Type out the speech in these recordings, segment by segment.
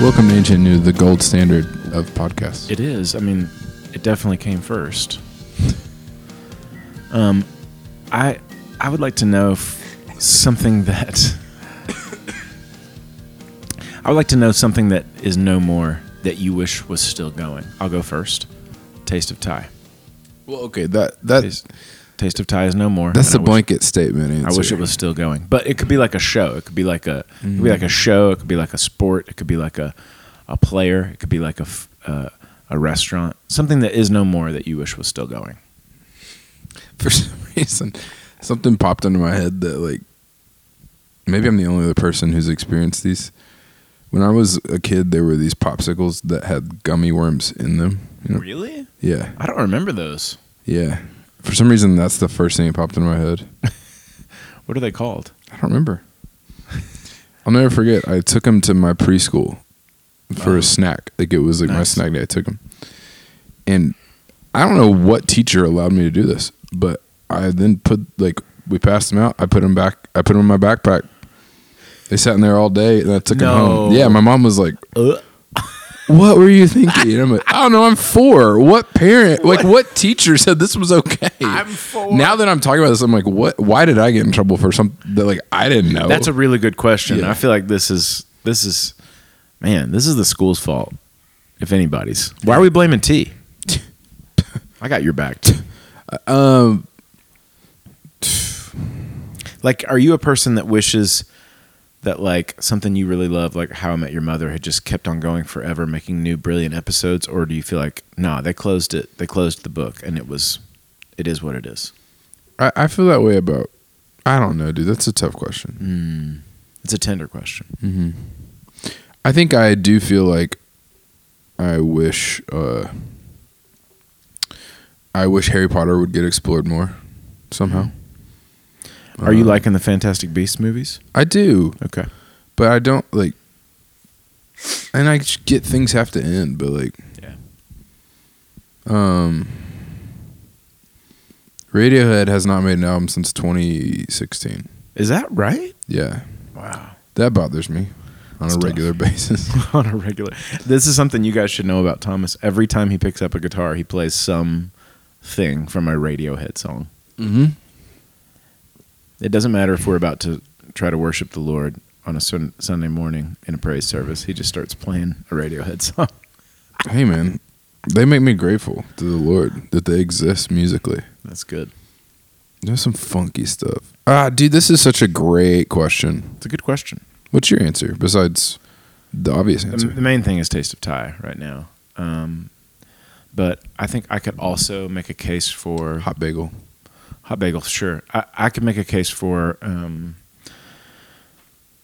Welcome to Ancient New, the gold standard of podcasts. It is. I mean, it definitely came first. Um, I I would like to know f- something that I would like to know something that is no more that you wish was still going. I'll go first. Taste of Thai. Well, okay, that that Taste, Taste of Thai is no more. that's a blanket statement. Answer. I wish it was still going, but it could be like a show. It could be like a, it could be like a show. It could be like a sport. It could be like a, a player. It could be like a, uh, a restaurant. Something that is no more that you wish was still going. for some reason. Something popped into my head that like maybe I'm the only other person who's experienced these. When I was a kid, there were these popsicles that had gummy worms in them. You know? Really? Yeah, I don't remember those. yeah. For some reason, that's the first thing that popped into my head. What are they called? I don't remember. I'll never forget. I took him to my preschool for Oh. a snack. Like it was like my snack day. I took him, and I don't know what teacher allowed me to do this, but I then put like we passed them out. I put them back. I put them in my backpack. They sat in there all day, and I took them home. Yeah, my mom was like, Uh, "What were you thinking?" I'm like, "I don't know. I'm four. What parent? Like what teacher said this was okay?" I'm four. Now that I'm talking about this, I'm like, "What? Why did I get in trouble for something that like I didn't know?" That's a really good question. Yeah. I feel like this is this is, man, this is the school's fault, if anybody's. Why are we blaming T? I got your back. Um. Like, are you a person that wishes that like something you really love, like How I Met Your Mother, had just kept on going forever, making new brilliant episodes, or do you feel like, nah, they closed it, they closed the book, and it was, it is what it is. I, I feel that way about. I don't know, dude. That's a tough question. Mm. It's a tender question. Mm-hmm. I think I do feel like I wish. uh I wish Harry Potter would get explored more somehow. Are you Uh, liking the Fantastic Beasts movies? I do, Okay. but I don't like. And I just get things have to end, but like, Yeah. um, Radiohead has not made an album since 2016. Is that right? Yeah, Wow. that bothers me on That's a tough. regular basis. on a regular. This is something you guys should know about Thomas. Every time he picks up a guitar, he plays some thing from a Radiohead song. mm-hmm. It doesn't matter if we're about to try to worship the Lord on a sun- Sunday morning in a praise service. He just starts playing a Radiohead song. Hey man, they make me grateful to the Lord that they exist musically. That's good. There's some funky stuff. Ah, dude, this is such a great question. It's a good question. What's your answer besides the obvious The, answer? the main thing is Taste of Thai right now. Um, but I think I could also make a case for Hot bagel. Hot bagel, sure. I, I could make a case for um,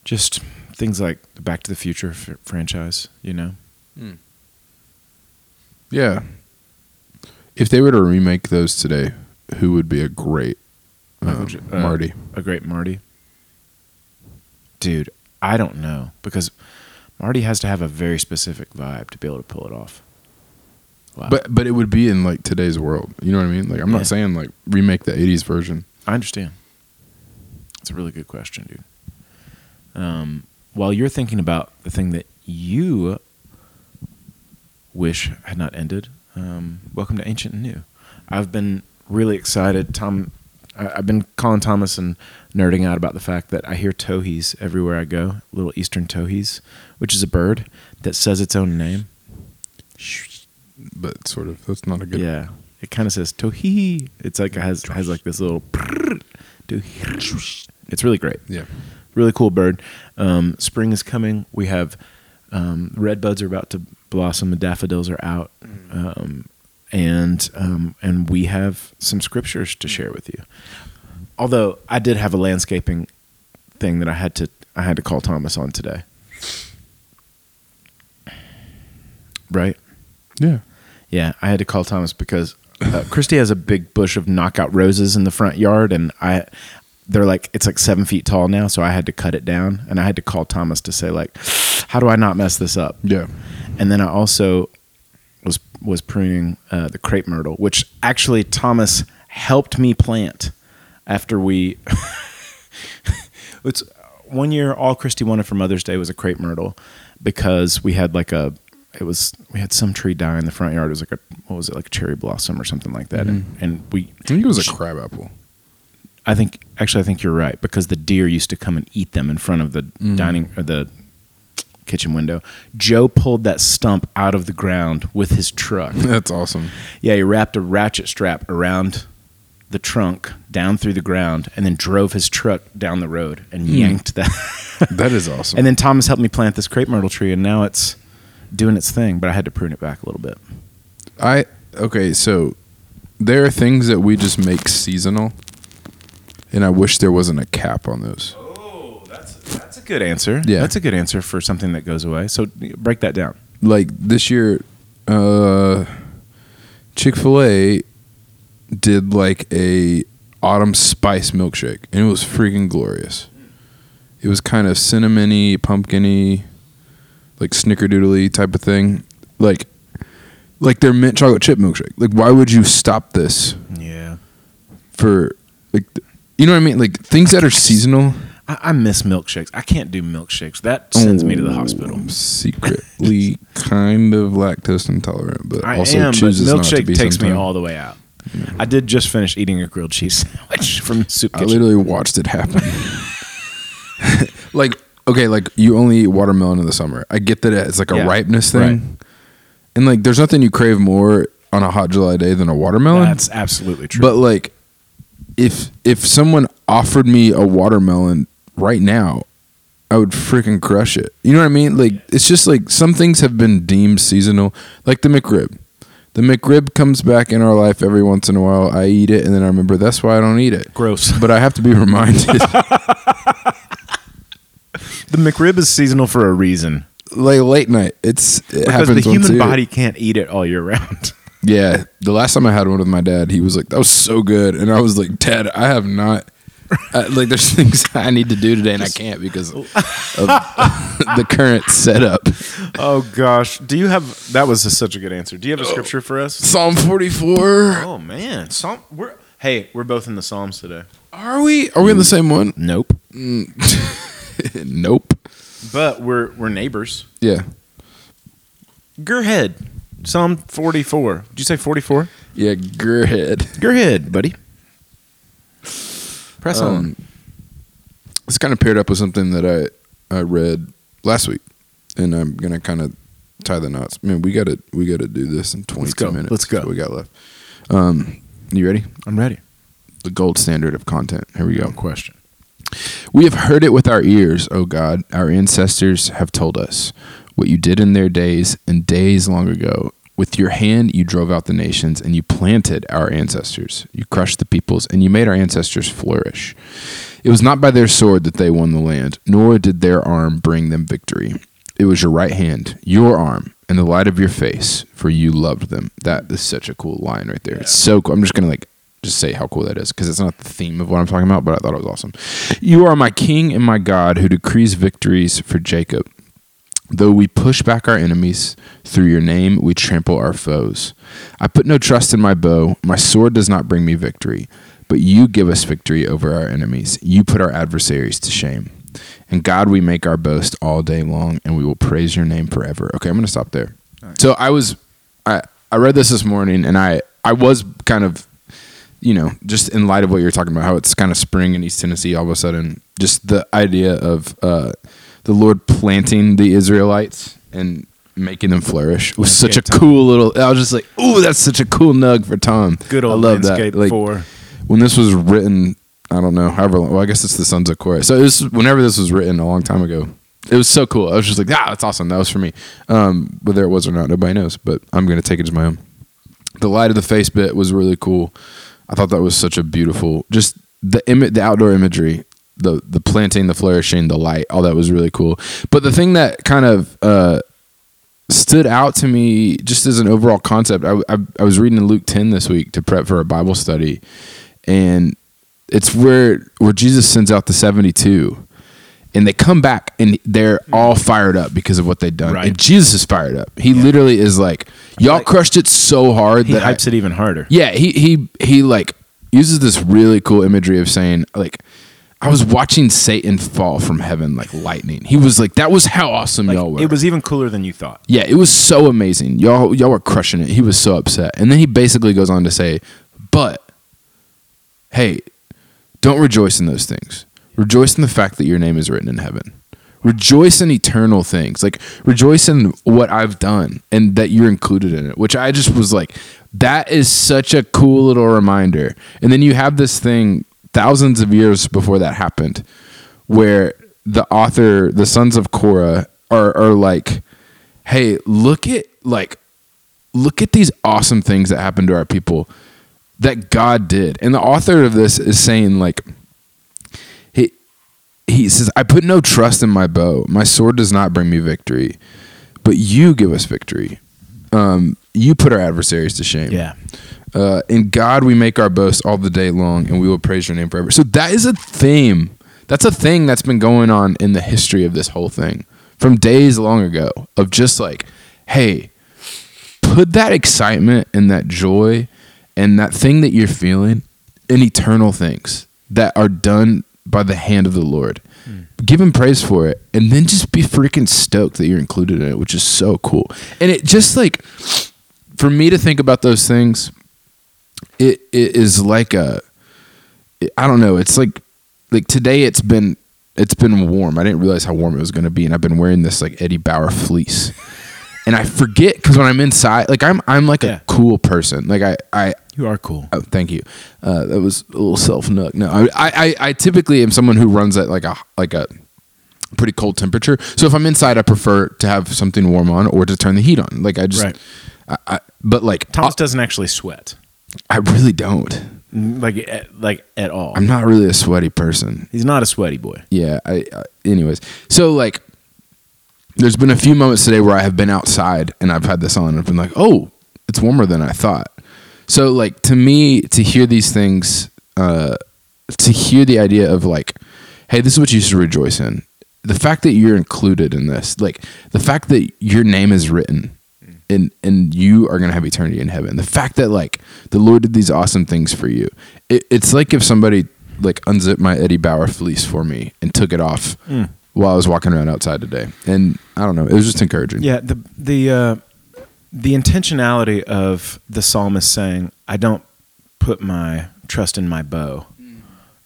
just things like the Back to the Future f- franchise. You know, Yeah. If they were to remake those today, who would be a great um, J- uh, Marty? a great Marty. Dude, I don't know because Marty has to have a very specific vibe to be able to pull it off. Wow. But but it would be in like today's world. You know what I mean? Like I'm Yeah. not saying like remake the '80s version. I understand. It's a really good question, dude. Um, while you're thinking about the thing that you wish had not ended, um, welcome to Ancient and New. I've been really excited. Tom, I, I've been calling Thomas and nerding out about the fact that I hear towhees everywhere I go, little eastern towhees, which is a bird that says its own name. But sort of that's not a good. Yeah, it kind of says tohi. It's like it has has like this little. It's really great. Yeah. Really cool bird. Um, spring is coming. We have um, red buds are about to blossom. The daffodils are out, um, and um, and we have some scriptures to share with you. Although I did have a landscaping thing that I had to I had to call Thomas on today. Right. Yeah. Yeah, I had to call Thomas because uh, Christy has a big bush of knockout roses in the front yard, and I they're like it's like seven feet tall now, so I had to cut it down, and I had to call Thomas to say like, how do I not mess this up? Yeah. And then I also was was pruning uh, the crepe myrtle, which actually Thomas helped me plant after we. it's one year all Christy wanted for Mother's Day was a crepe myrtle, because we had like a it was we had some tree die in the front yard. It was like a what was it like a cherry blossom or something like that, and, mm-hmm. and we I think it was a crab apple. I think actually I think you're right because the deer used to come and eat them in front of the mm-hmm. dining or the kitchen window. Joe pulled that stump out of the ground with his truck. That's awesome. yeah, he wrapped a ratchet strap around the trunk down through the ground and then drove his truck down the road and mm. yanked that. That is awesome. and then Thomas helped me plant this crepe myrtle tree and now it's doing its thing, but I had to prune it back a little bit. I okay, so there are things that we just make seasonal, and I wish there wasn't a cap on those. Oh, that's that's a good answer. Yeah. That's a good answer for something that goes away. So break that down. Like this year, uh, Chick Fil A did like a autumn spice milkshake, and it was freaking glorious. It was kind of cinnamony, pumpkiny, like snickerdoodly type of thing, like like their mint chocolate chip milkshake. Like, why would you stop this Yeah. for like, you know what I mean? Like things that are seasonal. I, I miss milkshakes. I can't do milkshakes. That sends me to the hospital. I'm secretly kind of lactose intolerant, but I also am, but chooses not to milkshake be takes me all the way out. I did just finish eating a grilled cheese sandwich from the Soup I literally watched it happen. like, okay, like you only eat watermelon in the summer. I get that it's like a Yeah, ripeness thing, right. and like there's nothing you crave more on a hot July day than a watermelon. That's absolutely true. But like, if if someone offered me a watermelon right now, I would freaking crush it. You know what I mean? Like, it's just like some things have been deemed seasonal, like the McRib. The McRib comes back in our life every once in a while. I eat it, and then I remember that's why I don't eat it. Gross. But I have to be reminded, The McRib is seasonal for a reason. like late night. It's it Because happens the once a human year. body can't eat it all year round. Yeah, the last time I had one with my dad, he was like, "That was so good," and I was like, "Dad, I have not." I, like, there's things I need to do today, and I can't because of the current setup. oh gosh. Do you have that was a, such a good answer. Do you have a oh. scripture for us? Psalm 44. Oh man. Psalm we're Hey, we're both in the Psalms today. Are we? Are we in the mm. same one? Nope. Mm. nope. But we're we're neighbors. Yeah. Go ahead. Psalm 44. Did you say 44? Yeah. Gerhead. Go ahead, buddy. Press on. Um, it's kind of paired up with something that I I read last week, and I'm gonna kind of tie the knots. Man, we gotta we gotta do this in 22 go. minutes. Let's go. What we got left. Um, you ready? I'm ready. The gold standard of content. Here we go. No question. We have heard it with our ears, O God. Our ancestors have told us what you did in their days and days long ago. With your hand, you drove out the nations and you planted our ancestors. You crushed the peoples and you made our ancestors flourish. It was not by their sword that they won the land, nor did their arm bring them victory. It was your right hand, your arm, and the light of your face, for you loved them. That is such a cool line right there. It's so cool. I'm just going to like just say how cool that is because it's not the theme of what I'm talking about, but I thought it was awesome. You are my king and my God who decrees victories for Jacob. Though we push back our enemies, through your name we trample our foes. I put no trust in my bow, my sword does not bring me victory, but you give us victory over our enemies. You put our adversaries to shame. And God, we make our boast all day long, and we will praise your name forever. Okay, I'm going to stop there. So I was, I, I read this this morning, and I, I was kind of you know, just in light of what you're talking about, how it's kind of spring in East Tennessee all of a sudden, just the idea of uh, the Lord planting the Israelites and making them flourish was such a Landscape cool little. I was just like, "Ooh, that's such a cool nug for Tom." Good I old love landscape that. Like four. when this was written, I don't know, however long. Well, I guess it's the Sons of Korah. So it was whenever this was written a long time ago. It was so cool. I was just like, "Ah, that's awesome." That was for me. Um, whether it was or not, nobody knows. But I'm going to take it as my own the light of the face bit was really cool. I thought that was such a beautiful, just the Im- the outdoor imagery, the the planting, the flourishing, the light, all that was really cool. But the thing that kind of uh, stood out to me, just as an overall concept, I, I, I was reading in Luke ten this week to prep for a Bible study, and it's where where Jesus sends out the seventy two. And they come back and they're all fired up because of what they've done. Right. And Jesus is fired up. He literally is like, "Y'all Like- crushed it so hard He that I, hypes it even harder. yeah, he he he like uses this really cool imagery of saying like I was watching Satan fall from heaven like lightning. He was like, that was how awesome Like, y'all were. it was even cooler than you thought. yeah, it was so amazing. Y'all y'all were crushing it. He was so upset. And then he basically goes on to say, but hey, don't rejoice in those things. Rejoice in the fact that your name is written in heaven. Rejoice in eternal things. Like rejoice in what I've done and that you're included in it, which I just was like, that is such a cool little reminder. And then you have this thing thousands of years before that happened where the author, the sons of Korah, are, are like, hey, look at like look at these awesome things that happened to our people that God did. And the author of this is saying like he says, I put no trust in my bow. My sword does not bring me victory, but you give us victory. Um, you put our adversaries to shame. Yeah. Uh, in God we make our boast all the day long, and we will praise your name forever. So that is a theme. That's a thing that's been going on in the history of this whole thing from days long ago of just like, hey, put that excitement and that joy and that thing that you're feeling in eternal things that are done by the hand of the Lord. Give him praise for it, and then just be freaking stoked that you're included in it, which is so cool. And it just like for me to think about those things, it, it is like a I don't know. It's like like today it's been it's been warm. I didn't realize how warm it was going to be, and I've been wearing this like Eddie Bauer fleece. And I forget because when I'm inside, like I'm I'm like Yeah. a cool person. Like I I You are cool. Oh, thank you. Uh, that was a little self nook. No, I, I, I typically am someone who runs at like a like a pretty cold temperature. So if I'm inside, I prefer to have something warm on or to turn the heat on. Like I just, Right. I, I, but like Thomas doesn't actually sweat. I, really don't. Like at, like at all. I'm not really a sweaty person. He's not a sweaty boy. Yeah. I, I anyways. So like, there's been a few moments today where I have been outside and I've had this on and I've been like, oh, it's warmer than I thought. So like to me, to hear these things, uh, to hear the idea of like, hey, this is what you should rejoice in. The fact that you're included in this, like the fact that your name is written and and you are gonna have eternity in heaven. The fact that like the Lord did these awesome things for you. It, it's like if somebody like unzipped my Eddie Bauer fleece for me and took it off while I was walking around outside today. And I don't know, it was just encouraging. Yeah, the the uh, the intentionality of the psalmist saying, "I don't put my trust in my bow,"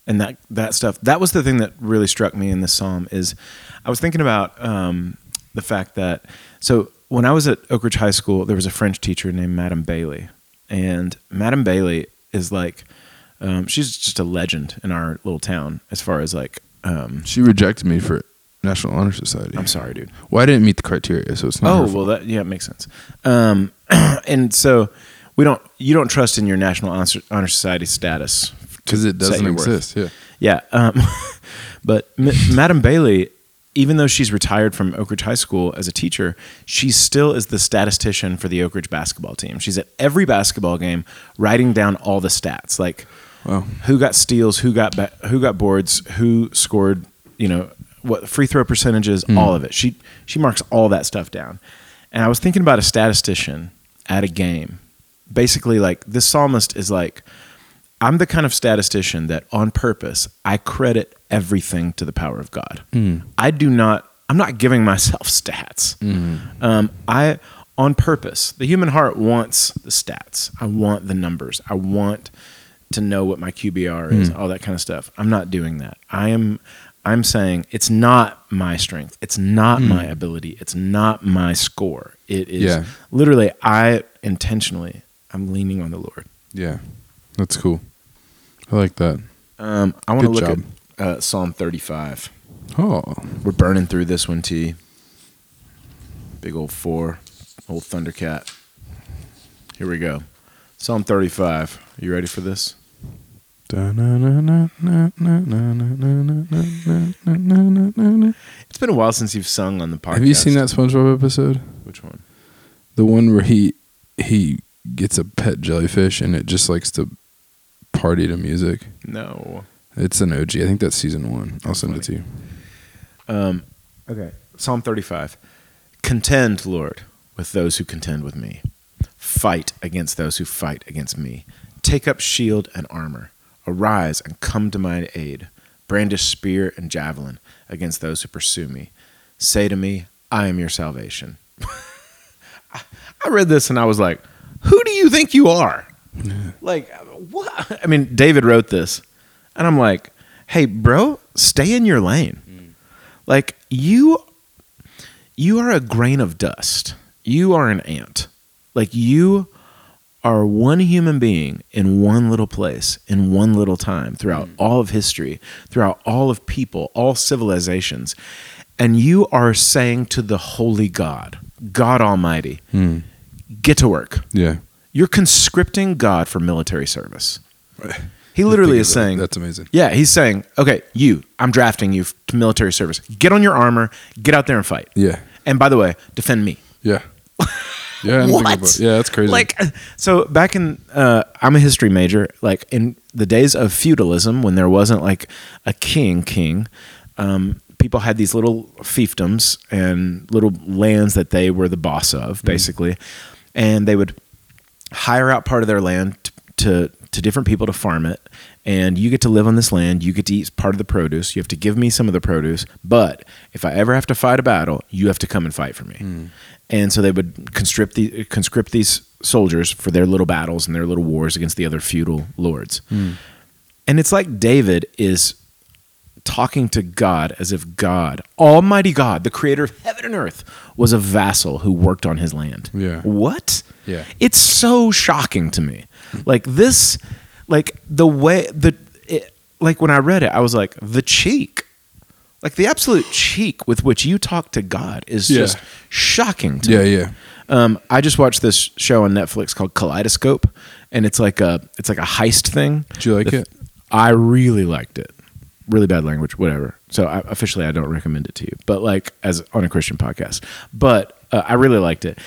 and that that stuff. That was the thing that really struck me in this psalm. Is I was thinking about um, the fact that so when I was at Oak Ridge High School, there was a French teacher named Madame Bailey, and Madame Bailey is like um, she's just a legend in our little town as far as like. Um, She rejected me for National Honor Society. I'm sorry, dude. Well, I didn't meet the criteria, so it's not. Oh well, that yeah, it makes sense. Um, and so we don't. You don't trust in your National Honor, Honor Society status because it doesn't your worth. exist. Yeah. Yeah, um, but M- Madam Bailey, even though she's retired from Oak Ridge High School as a teacher, she still is the statistician for the Oak Ridge basketball team. She's at every basketball game, writing down all the stats, like Wow. who got steals, who got ba- who got boards, who scored, you know, what free throw percentages, hmm. all of it. She she marks all that stuff down. And I was thinking about a statistician at a game. Basically like this psalmist is like I'm the kind of statistician that on purpose I credit everything to the power of God. Hmm. I do not I'm not giving myself stats. Hmm. Um, I on purpose. The human heart wants the stats. I want the numbers. I want to know what my QBR is, all that kind of stuff. I'm not doing that. I am I'm saying it's not my strength. It's not my ability. It's not my score. It is Yeah. literally I intentionally I'm leaning on the Lord. Yeah. That's cool. I like that. Um, I want to look job. at uh, Psalm 35. Oh. We're burning through this one, T. Big old four, old Thundercat. Here we go. Psalm 35. Are You ready for this? It's been a while since you've sung on the podcast. Have you seen that SpongeBob episode? Which one? The one where he he gets a pet jellyfish and it just likes to party to music. No. It's an OG. I think that's season one. I'll send it to you. Um, okay. Psalm 35. Contend, Lord, with those who contend with me. Fight against those who fight against me. Take up shield and armor. Arise and come to my aid. brandish spear and javelin against those who pursue me. Say to me, I am your salvation. I- read this and I was like, who do you think you are? Like, what? I mean, David wrote this, and I'm like, hey, bro, stay in your lane. Mm. Like, you, you are a grain of dust. You are an ant. Like, you are one human being in one little place, in one little time, throughout mm. all of history, throughout all of people, all civilizations. And you are saying to the holy God, God Almighty, mm. get to work. Yeah. You're conscripting God for military service. He literally is saying, That's amazing. Yeah, he's saying, okay, you, I'm drafting you to military service. Get on your armor, get out there and fight. Yeah. And by the way, defend me. Yeah. Yeah. I didn't think What? yeah, that's crazy. Like, so back in, uh, I'm a history major. Like in the days of feudalism, when there wasn't like a king, king, um, people had these little fiefdoms and little lands that they were the boss of, basically, and they would hire out part of their land t- to to different people to farm it and you get to live on this land you get to eat part of the produce you have to give me some of the produce but if i ever have to fight a battle you have to come and fight for me and so they would conscript the conscript these soldiers for their little battles and their little wars against the other feudal lords hmm. and it's like david is talking to God as if God, Almighty God, the creator of heaven and earth, was a vassal who worked on his land. Yeah. What? Yeah. It's so shocking to me. Like this, like the way, the, it, like when I read it, I was like, the cheek. Like the absolute cheek with which you talk to God is Yeah. just shocking to yeah. me. Yeah. Um, I just watched this show on Netflix called Kaleidoscope, and it's like a it's like a heist thing. Did you like The- it? I really liked it. Really bad language, whatever. So I, officially, I don't recommend it to you, but like as on a Christian podcast. But uh, I really liked it.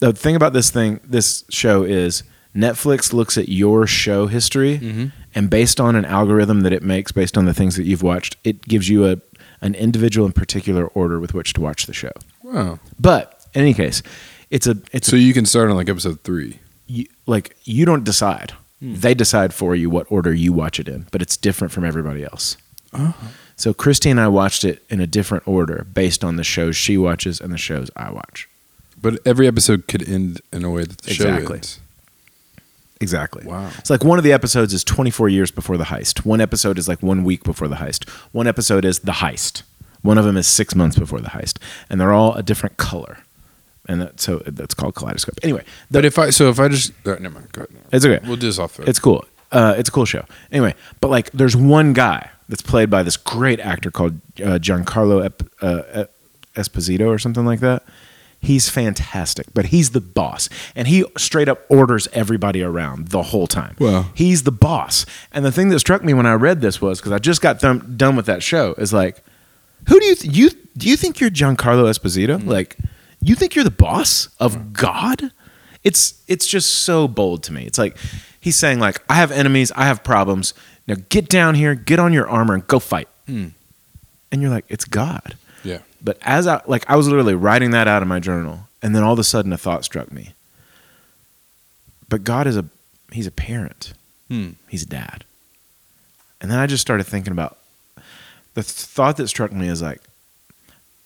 The thing about this thing, this show is Netflix looks at your show history, and based on an algorithm that it makes, based on the things that you've watched, it gives you a an individual and particular order with which to watch the show. Wow. But in any case, it's a it's So you can start on like episode three. you, like you don't decide. Hmm. They decide for you what order you watch it in, but it's different from everybody else. Uh-huh. So Christy and I watched it in a different order based on the shows she watches and the shows I watch. But every episode could end in a way that the Exactly. show ends. Exactly. Wow. It's like one of the episodes is 24 years before the heist. One episode is like one week before the heist. One episode is the heist. One of them is six months before the heist, and they're all a different color. And that, so that's called kaleidoscope. Anyway, the, But if I so if I just right, never mind. Go ahead. It's okay. We'll do this off. The, It's cool. Uh, it's a cool show. Anyway, but like, there's one guy that's played by this great actor called uh, Giancarlo Ep- uh, Esposito or something like that. He's fantastic, but he's the boss, and he straight up orders everybody around the whole time. Wow. he's the boss. And the thing that struck me when I read this was because I just got done, done with that show is like, who do you th- you do you think you're Giancarlo Esposito? Mm. Like, you think you're the boss of God? It's it's just so bold to me. It's like he's saying like, I have enemies, I have problems. Now get down here, get on your armor, and go fight. Mm. And you're like, it's God. But as I like, I was literally writing that out in my journal, and then all of a sudden a thought struck me. But God is a he's a parent. Hmm. He's a dad. And then I just started thinking about the th- thought that struck me is like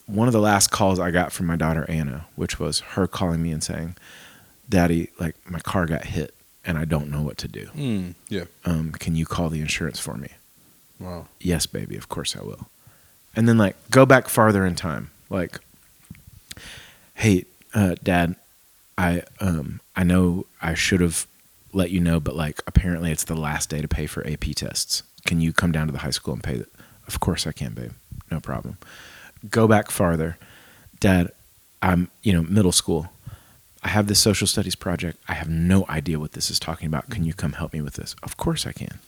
one of the last calls I got from my daughter Anna, which was her calling me and saying, "Daddy, like my car got hit and I don't know what to do. Hmm. Yeah. Um, can you call the insurance for me?" Wow. yes baby of course i will and then like go back farther in time. Like hey uh, dad i um i know i should have let you know but like apparently it's the last day to pay for ap tests. Can you come down to the high school and pay that of course i can babe. No problem. Go back farther. Dad i'm you know middle school. I have this social studies project. I have no idea what this is talking about. Can you come help me with this? Of course i can.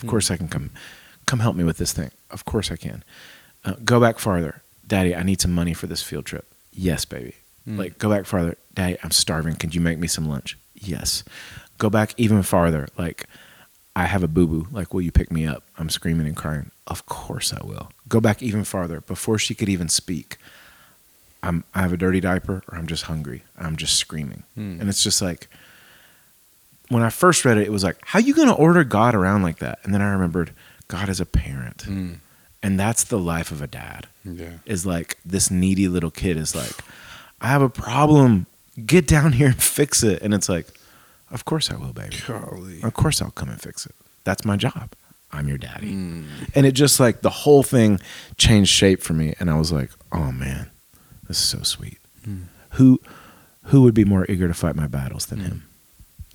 Of course i can come come help me with this thing. Of course i can uh, go back farther. Daddy i need some money for this field trip. Yes baby. Like go back farther. Daddy i'm starving. Could you make me some lunch? Yes. Go back even farther. Like i have a boo-boo. Like will you pick me up? I'm screaming and crying. Of course i will. Go back even farther. Before she could even speak i'm i have a dirty diaper or i'm just hungry. I'm just screaming. And it's just like when I first read it, it was like, how you going to order God around like that? And then I remembered God is a parent. Hmm. And that's the life of a dad. Yeah. Is like this needy little kid is like, I have a problem. Get down here and fix it. And it's like, of course I will, baby. Golly. Of course I'll come and fix it. That's my job. I'm your daddy. Mm. And it just like the whole thing changed shape for me. And I was like, oh man, this is so sweet. Mm. Who who would be more eager to fight my battles than mm. him?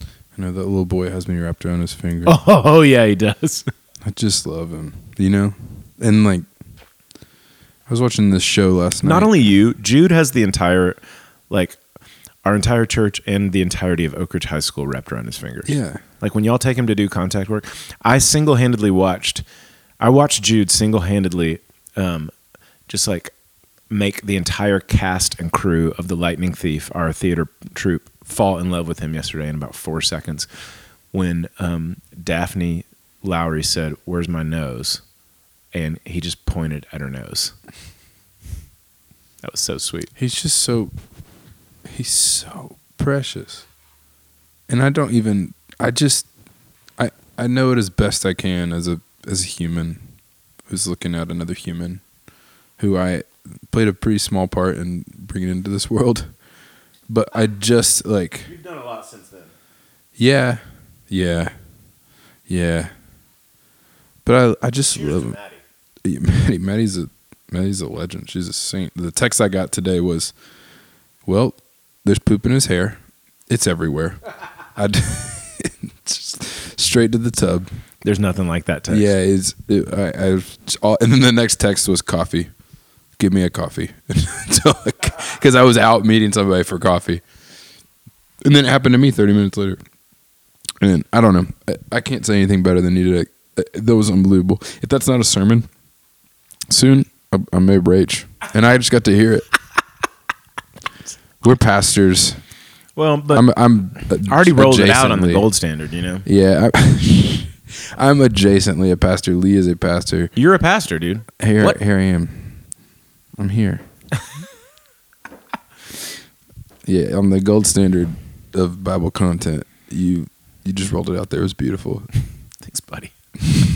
I know that little boy has me wrapped around his finger. Oh yeah, he does. I just love him. You know? And like I was watching this show last night. Not only you, Jude has the entire like our entire church and the entirety of Oak Ridge High School wrapped around his fingers. Yeah. Like when y'all take him to do contact work, I single handedly watched. I watched Jude single handedly, um, just like make the entire cast and crew of the Lightning Thief, our theater troupe, fall in love with him yesterday in about four seconds. When um, Daphne Lowry said, "Where's my nose?" And he just pointed at her nose. That was so sweet. He's just so he's so precious. And I don't even I just I I know it as best I can as a as a human who's looking at another human who I played a pretty small part in bringing into this world. But I just like You've done a lot since then. yeah. Yeah. Yeah. But I I just love him. Maddie, Maddie's a Maddie's a legend. She's a saint. The text I got today was, "Well, there's poop in his hair. It's everywhere." I just straight to the tub. There's nothing like that text. Yeah, it's it, I, I all, and then the next text was coffee. Give me a coffee, because I was out meeting somebody for coffee, and then it happened to me 30 minutes later. And I don't know. I, I can't say anything better than you did. That was unbelievable. If that's not a sermon, soon I, I may rage, and I just got to hear it. We're pastors. Well, but I'm. I'm I already rolled it out on the gold standard. You know, Yeah, I, I'm adjacently a pastor. Lee is a pastor. you're a pastor, dude. Here, What? here I am. I'm here. yeah, on the gold standard of Bible content, you you just rolled it out there. It was beautiful. Thanks, buddy.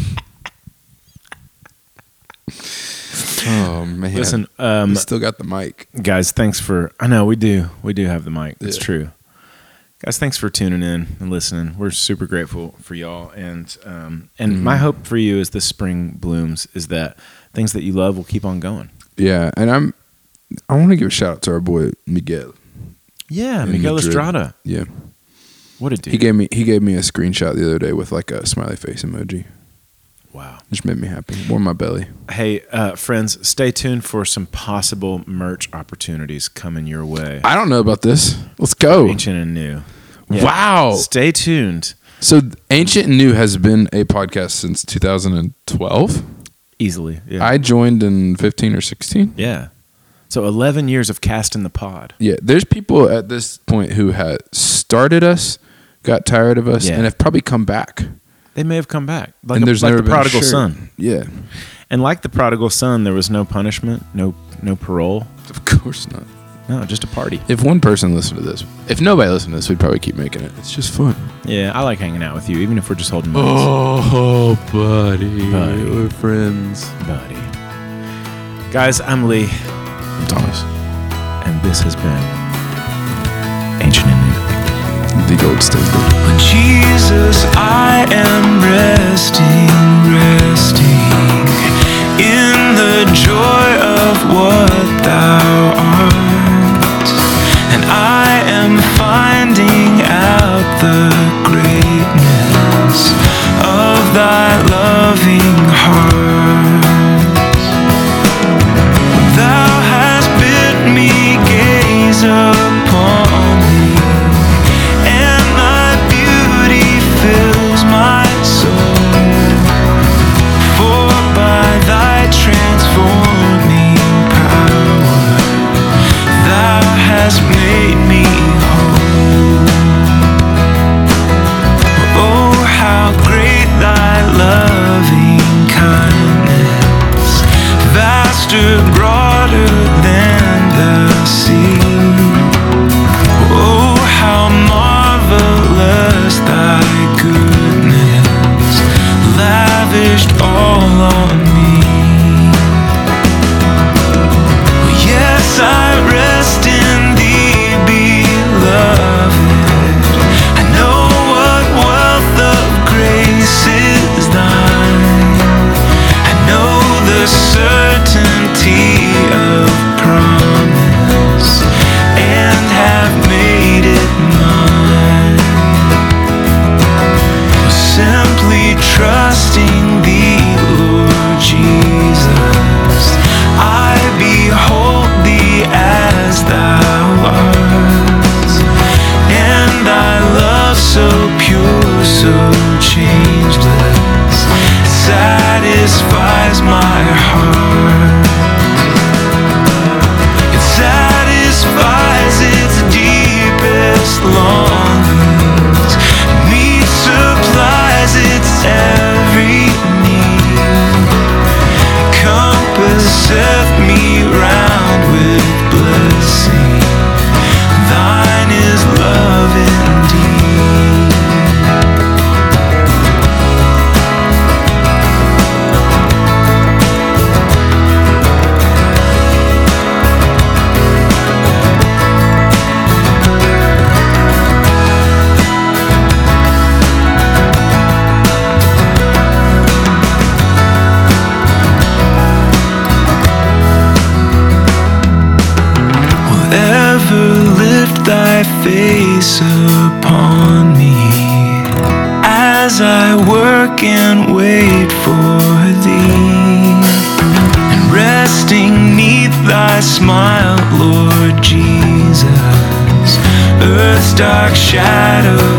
Oh man! Listen, um, we still got the mic. guys, thanks for. I know we do. We do have the mic. It's Yeah. true. Guys, thanks for tuning in and listening. We're super grateful for y'all, and um, and Mm-hmm. my hope for you as the spring blooms is that things that you love will keep on going. Yeah, and I'm. I want to give a shout out to our boy Miguel. Yeah, Miguel Madrid. Estrada. Yeah, What a dude! he gave me he gave me a screenshot the other day with like a smiley face emoji. Wow. Just made me happy. Warm my belly. Hey, uh, friends, stay tuned for some possible merch opportunities coming your way. I don't know about this. Let's go. Ancient and new. Wow. Stay tuned. So Ancient and New has been a podcast since 2012. Easily. Yeah. I joined in 15 or 16. yeah. So 11 years of casting the pod. Yeah, there's people at this point who had started us, got tired of us, Yeah. and have probably come back. They may have come back. Like, and a- there's like never the prodigal son. Yeah, And like the prodigal son, there was no punishment, no no parole. of course not. No, just a party. If one person listened to this, if nobody listened to this, we'd probably keep making it. It's just fun. Yeah, I like hanging out with you, even if we're just holding minds. Oh, buddy, Buddy. we're friends. buddy. Guys, I'm Lee, I'm Thomas, and this has been Ancient and New. the gold standard. Jesus, I am resting, resting in the joy of what thou art. And I am finding out the greatness of thy train dark shadows